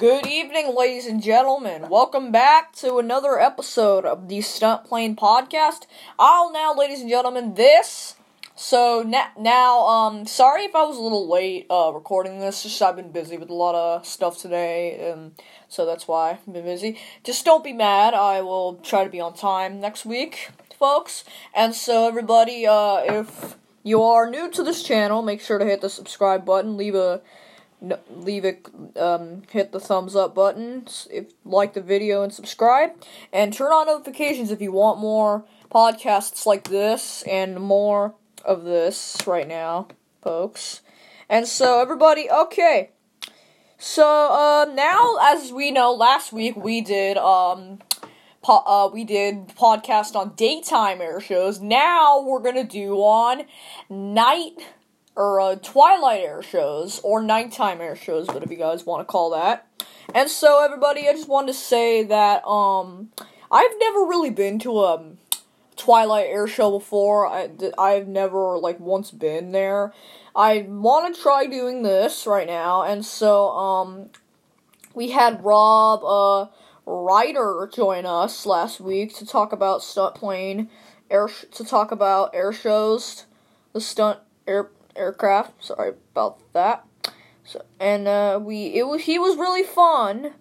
Good evening, ladies and gentlemen. Welcome back to another episode of the Stunt Plane Podcast. I'll now, ladies and gentlemen, this. So na- now, um, sorry if I was a little late uh, recording this. Just I've been busy with a lot of stuff today, and so that's why I've been busy. Just don't be mad. I will try to be on time next week, folks. And so everybody, uh, if you are new to this channel, make sure to hit the subscribe button. Leave a leave it, um, hit the thumbs up button if like the video and subscribe, and turn on notifications if you want more podcasts like this and more of this right now, folks. And so everybody, okay. So uh, now, as we know, last week we did um, po- uh, we did podcast on daytime air shows. Now we're gonna do on night or uh, twilight air shows or nighttime air shows, whatever you guys want to call that. And so, everybody, I just wanted to say that um, I've never really been to a twilight air show before. I I've never like once been there. I want to try doing this right now, and so um, we had Rob uh Ryder join us last week to talk about stunt plane air sh- to talk about air shows, the stunt air aircraft. Sorry about that. So and uh, we it was he was really fun.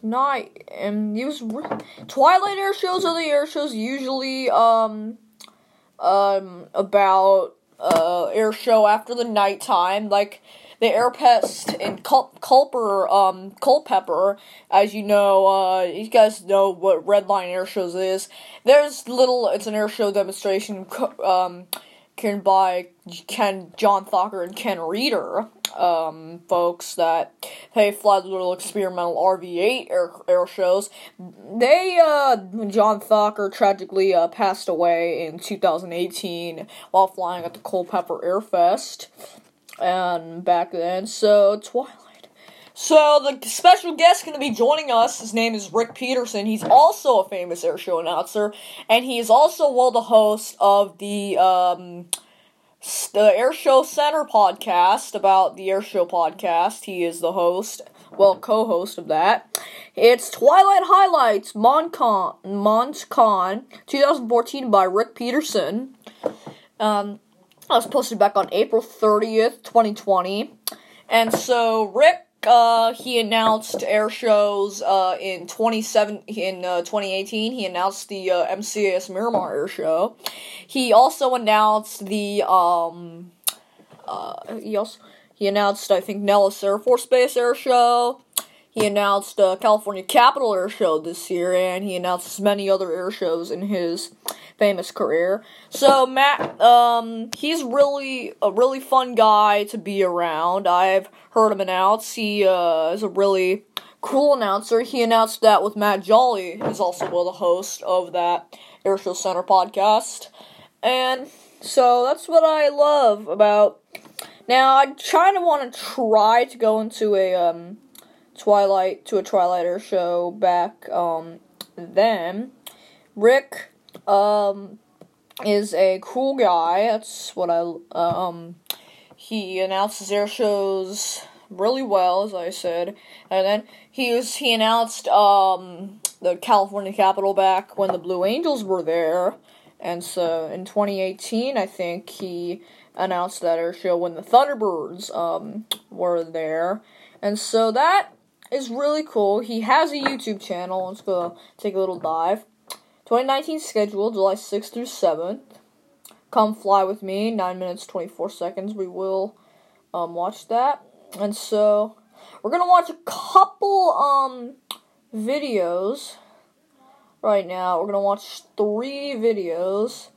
Tonight and he was re- Twilight air shows are the air shows usually um um about uh air show after the nighttime like the Air Fest and Cul- Culper um Culpeper as you know uh you guys know what Redline air shows is there's little it's an air show demonstration um can by Ken John Thacker and Ken Rieder um, folks that they fly the little experimental RV-8 air, air shows. They, uh, John Thacker tragically uh, passed away in 2018 while flying at the Culpeper Air Fest, and back then, so Twilight. So the special guest going to be joining us. His name is Ric Peterson. He's also a famous airshow announcer, and he is also well the host of the um, the Airshow Center podcast about the Airshow podcast. He is the host, well, co-host of that. It's Twilight Highlights Moncton Moncton 2014 by Ric Peterson. Um, I was posted back on April 30th, 2020. And so Ric uh, he announced air shows uh, in 27 in uh, 2018. He announced the uh, MCAS Miramar Air Show. He also announced the um, uh, he also he announced I think Nellis Air Force Base Air Show. He announced uh, California Capital Air Show this year, and he announced many other air shows in his famous career. So Matt, um, he's really a really fun guy to be around. I've heard him announce. He uh, is a really cool announcer. He announced that with Matt Jolly, who's also the host of that Airshow Center podcast, and so that's what I love about. Now I kind of want to try to go into a um, Twilight to a Twilight Air show back um, then. Ric um, is a cool guy. That's what I um. He announces air shows really well, as I said, and then he was he announced um the California Capitol back when the Blue Angels were there, and so in 2018, I think he announced that air show when the Thunderbirds um were there, and so that is really cool. He has a YouTube channel. Let's go take a little dive. 2019 schedule, July 6th through 7th. Come fly with me, 9 minutes 24 seconds. We will um, watch that. And so, we're gonna watch a couple um, videos right now. We're gonna watch three videos.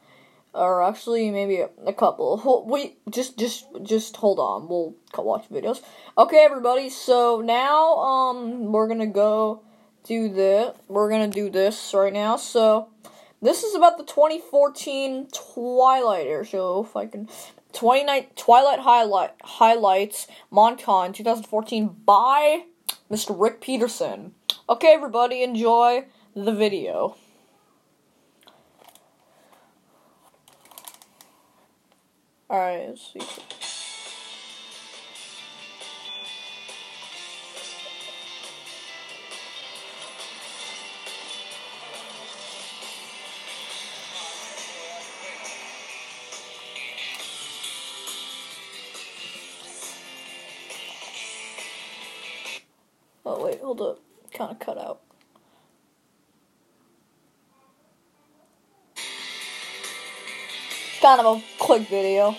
Or actually, maybe a, couple. Wait, just, just, just hold on. We'll watch videos. Okay, everybody. So now, um, we're gonna go do this. We're gonna do this right now. So this is about the 2014 Twilight Air Show. If I can, 29 Twilight highlight highlights Moncton 2014 by Mr. Ric Peterson. Okay, everybody, enjoy the video. Alright, let's see. Oh wait, hold up. Kinda cut out. Kind of a quick video.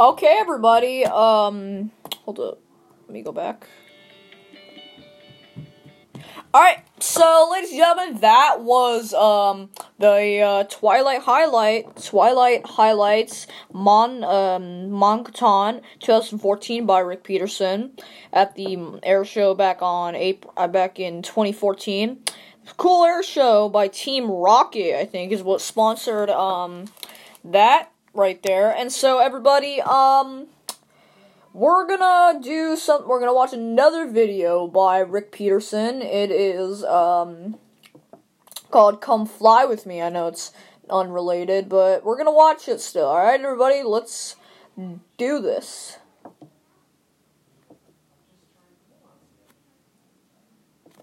Okay, everybody. Um, hold up. Let me go back. All right. So, ladies and gentlemen, that was um the uh, Twilight highlight, Twilight highlights Mon um Moncton 2014 by Ric Peterson at the air show back on April uh, back in 2014. Cool air show by Team Rocket, I think, is what sponsored um that right there. And so everybody, um we're gonna do some we're gonna watch another video by Ric Peterson. It is um called Come Fly With Me. I know it's unrelated, but we're gonna watch it still. Alright everybody, let's do this.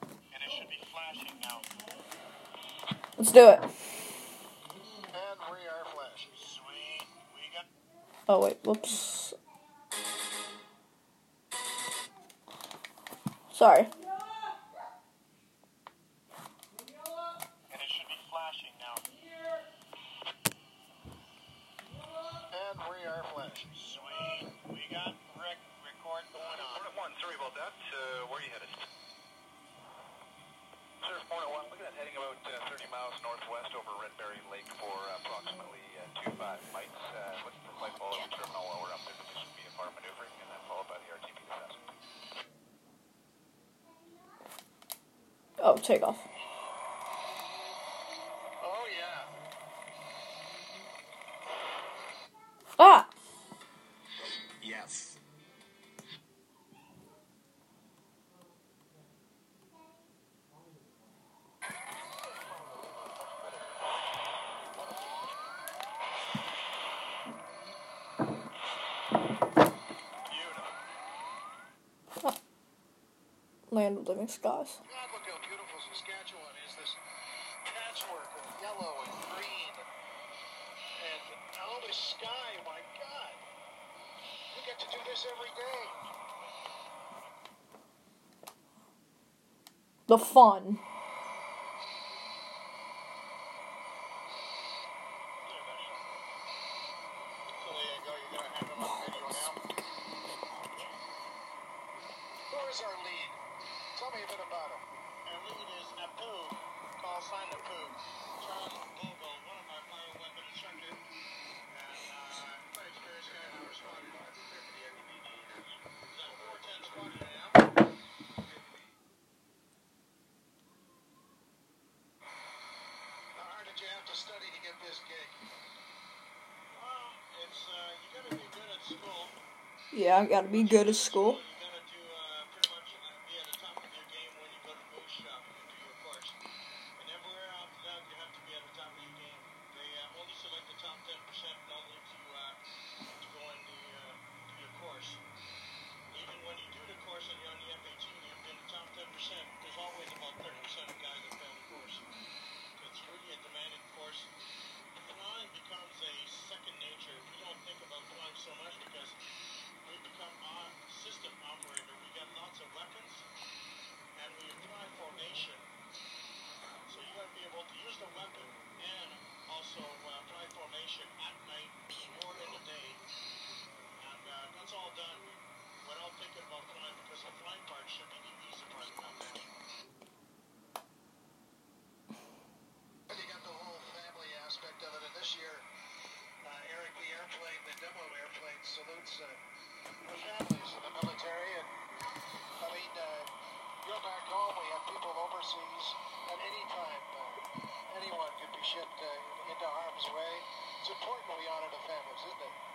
And it should be flashing now. Let's do it. Oh wait, whoops. Sorry. And it should be flashing now. And we are flashing. Sweet. We got rec- record going on. Point one, sorry about that. Uh, where are you headed? Sir, point one, look at that, heading about uh, 30 miles northwest over Redberry Lake for approximately uh, 25 mites. Uh, what's the flight follow the terminal while we're up there? Maneuvering and then followed by the RTB test. Oh, take off. Land of Living look how beautiful Saskatchewan is. This patchwork of yellow and green. And all this sky, my God. We get to do this every day. The fun. So there you go. You're going to have him on video now. Who is our lead? Tell me a bit about him. Our lead is Apu, call sign Apu. John Bogle, one of our fire weapon instructor. And uh, quite experienced guy in our squadron. Here for the NDBD. Is that 410 squadron now? How hard did you have to study to get this gig? Well, it's, uh, you gotta be good at school. Yeah, I gotta be good at school.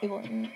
一个人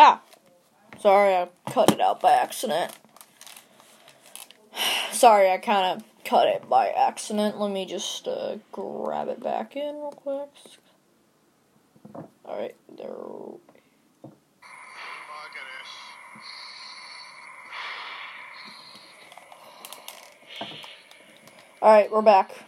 Ah! Sorry, I cut it out by accident. Sorry, I kind of cut it by accident. Let me just uh, grab it back in real quick. Alright, there. Alright, we're back.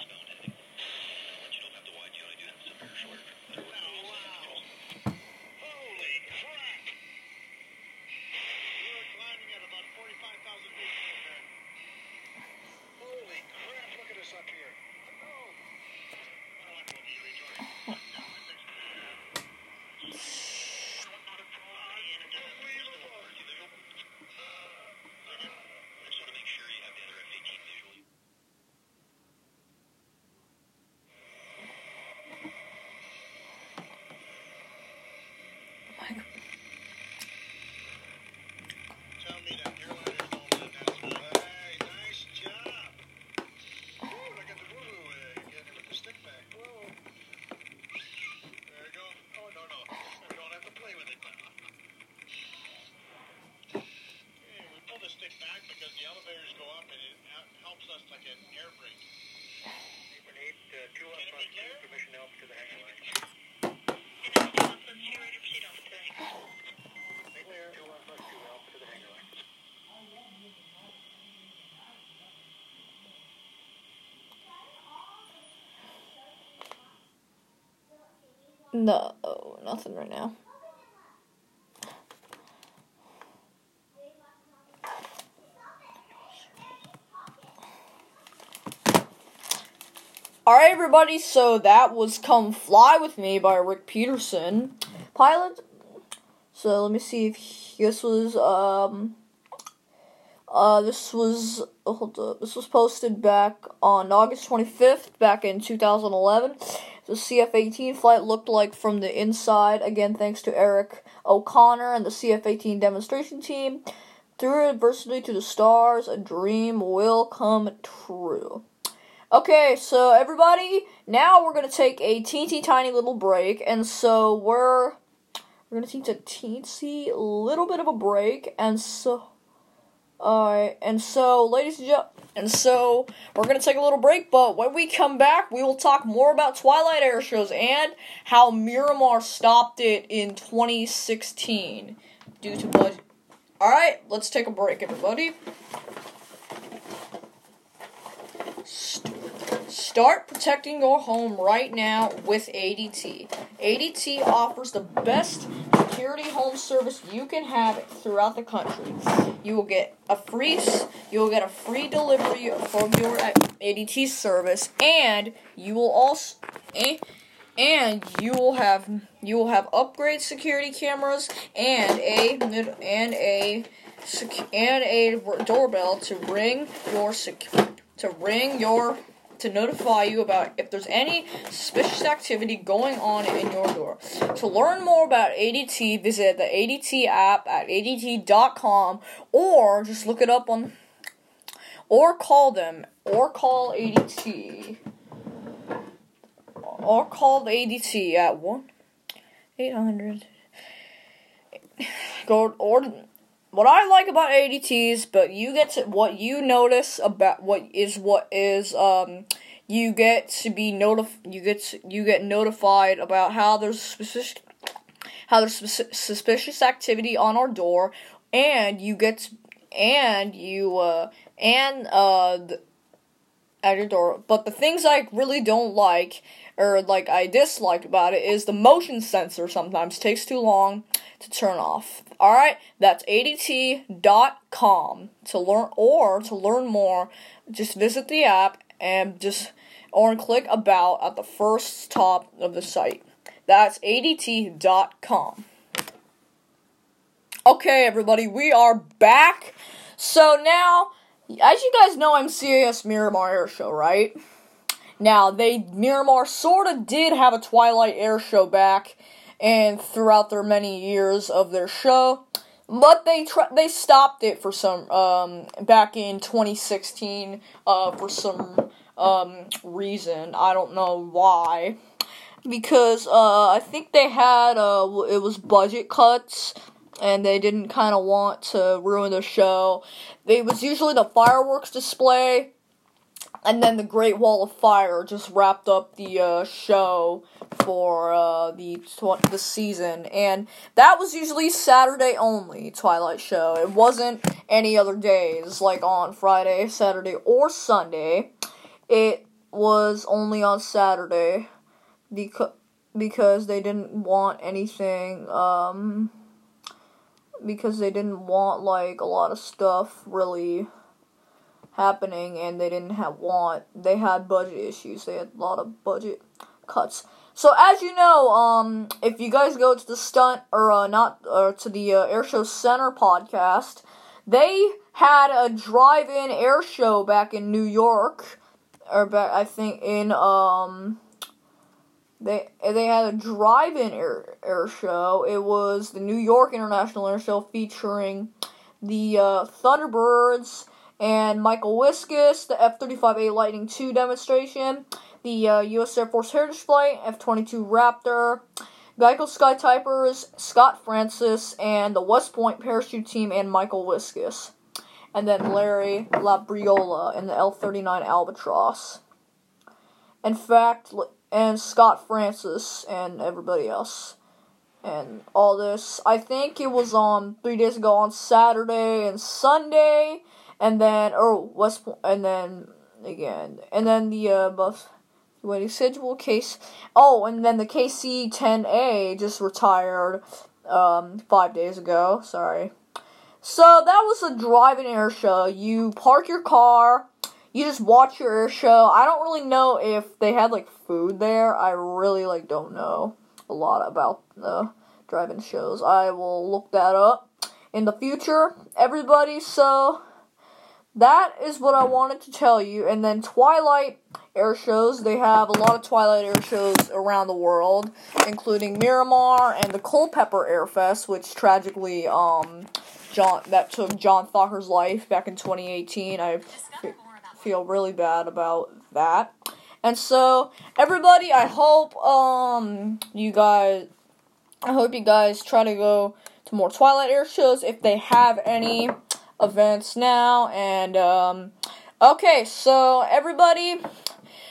time. No, nothing right now. Alright, everybody, so that was Come Fly With Me by Ric Peterson. Pilot. So let me see if this was, um, uh, this was, oh, hold up, this was posted back on August 25th, back in 2011. The CF 18 flight looked like from the inside, again, thanks to Eric O'Connor and the CF 18 demonstration team. Through adversity to the stars, a dream will come true. Okay, so everybody, now we're gonna take a teensy tiny little break, and so we're we're gonna take a teensy little bit of a break, and so alright, and so ladies and gentlemen, and so we're gonna take a little break, but when we come back, we will talk more about Twilight Air shows and how Miramar stopped it in 2016 due to budget. Alright, let's take a break, everybody. Start protecting your home right now with ADT. ADT offers the best security home service you can have throughout the country. You will get a free you will get a free delivery from your ADT service and you will also eh, and you will have you will have upgrade security cameras and a and a and a doorbell to ring your sec- to ring your to notify you about if there's any suspicious activity going on in your door. To learn more about ADT, visit the ADT app at ADT.com or just look it up on or call them or call ADT or call the ADT at 1 800 go or what I like about ADTs, but you get to what you notice about what is what is um you get to be notif you get to, you get notified about how there's suspicious how there's sus- suspicious activity on our door and you get to, and you uh and uh the, at your door. But the things I really don't like or like I dislike about it is the motion sensor sometimes takes too long to turn off. All right, that's adt.com to learn or to learn more. Just visit the app and just or click about at the first top of the site. That's adt.com. Okay, everybody, we are back. So now, as you guys know, MCAS Miramar Air Show, right? Now, they Miramar sort of did have a Twilight Air Show back, and throughout their many years of their show, but they tr- they stopped it for some um back in 2016 uh for some um reason I don't know why because uh I think they had uh it was budget cuts and they didn't kind of want to ruin the show. It was usually the fireworks display and then the Great Wall of Fire just wrapped up the uh, show for uh, the tw- the season, and that was usually Saturday only Twilight show. It wasn't any other days like on Friday, Saturday, or Sunday. It was only on Saturday because because they didn't want anything um because they didn't want like a lot of stuff really happening and they didn't have want. They had budget issues. They had a lot of budget cuts. So as you know um if you guys go to the stunt or uh, not or to the uh, air show center podcast they had a drive-in air show back in new york or back i think in um they they had a drive-in air, air show it was the new york international air show featuring the uh, thunderbirds and Michael Wiskus, the F 35A Lightning II demonstration, the uh, U.S. Air Force Heritage Flight, F 22 Raptor, Geico Sky Typers, Scott Francis, and the West Point Parachute Team, and Michael Wiskus. and then Larry Labriola in the L39 Albatross. In fact, and Scott Francis and everybody else. And all this. I think it was on three days ago on Saturday and Sunday, and then or West and then again, and then the uh, buff. Waiting schedule case. Oh, and then the KC 10A just retired um, five days ago. Sorry. So that was a drive-in air show. You park your car, you just watch your air show. I don't really know if they had like food there. I really like don't know a lot about the drive-in shows. I will look that up in the future, everybody. So that is what I wanted to tell you. And then Twilight air shows. They have a lot of Twilight air shows around the world, including Miramar and the Culpeper Air Fest, which tragically um John that took John Thacker's life back in 2018. I feel really bad about that. And so everybody, I hope um you guys I hope you guys try to go to more Twilight air shows if they have any events now and um okay, so everybody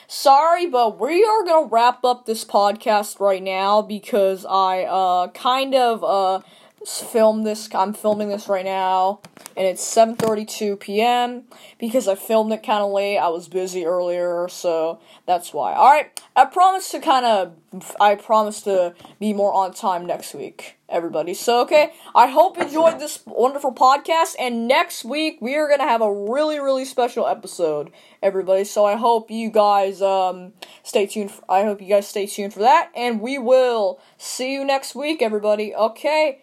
sorry, but we are gonna wrap up this podcast right now because I uh kind of uh filmed this. I'm filming this right now, and it's 7:32 p.m. because I filmed it kind of late. I was busy earlier, so that's why. All right, I promise to kind of I promise to be more on time next week, everybody. So okay, I hope you enjoyed this wonderful podcast, and next week we are gonna have a really really special episode, everybody. So I hope you guys um stay tuned. For, I hope you guys stay tuned for that, and we will see you next week, everybody. Okay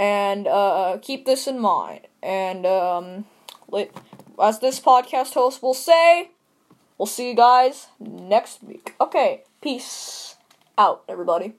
and uh, keep this in mind. And um, as this podcast host will say, we'll see you guys next week. Okay, peace out, everybody.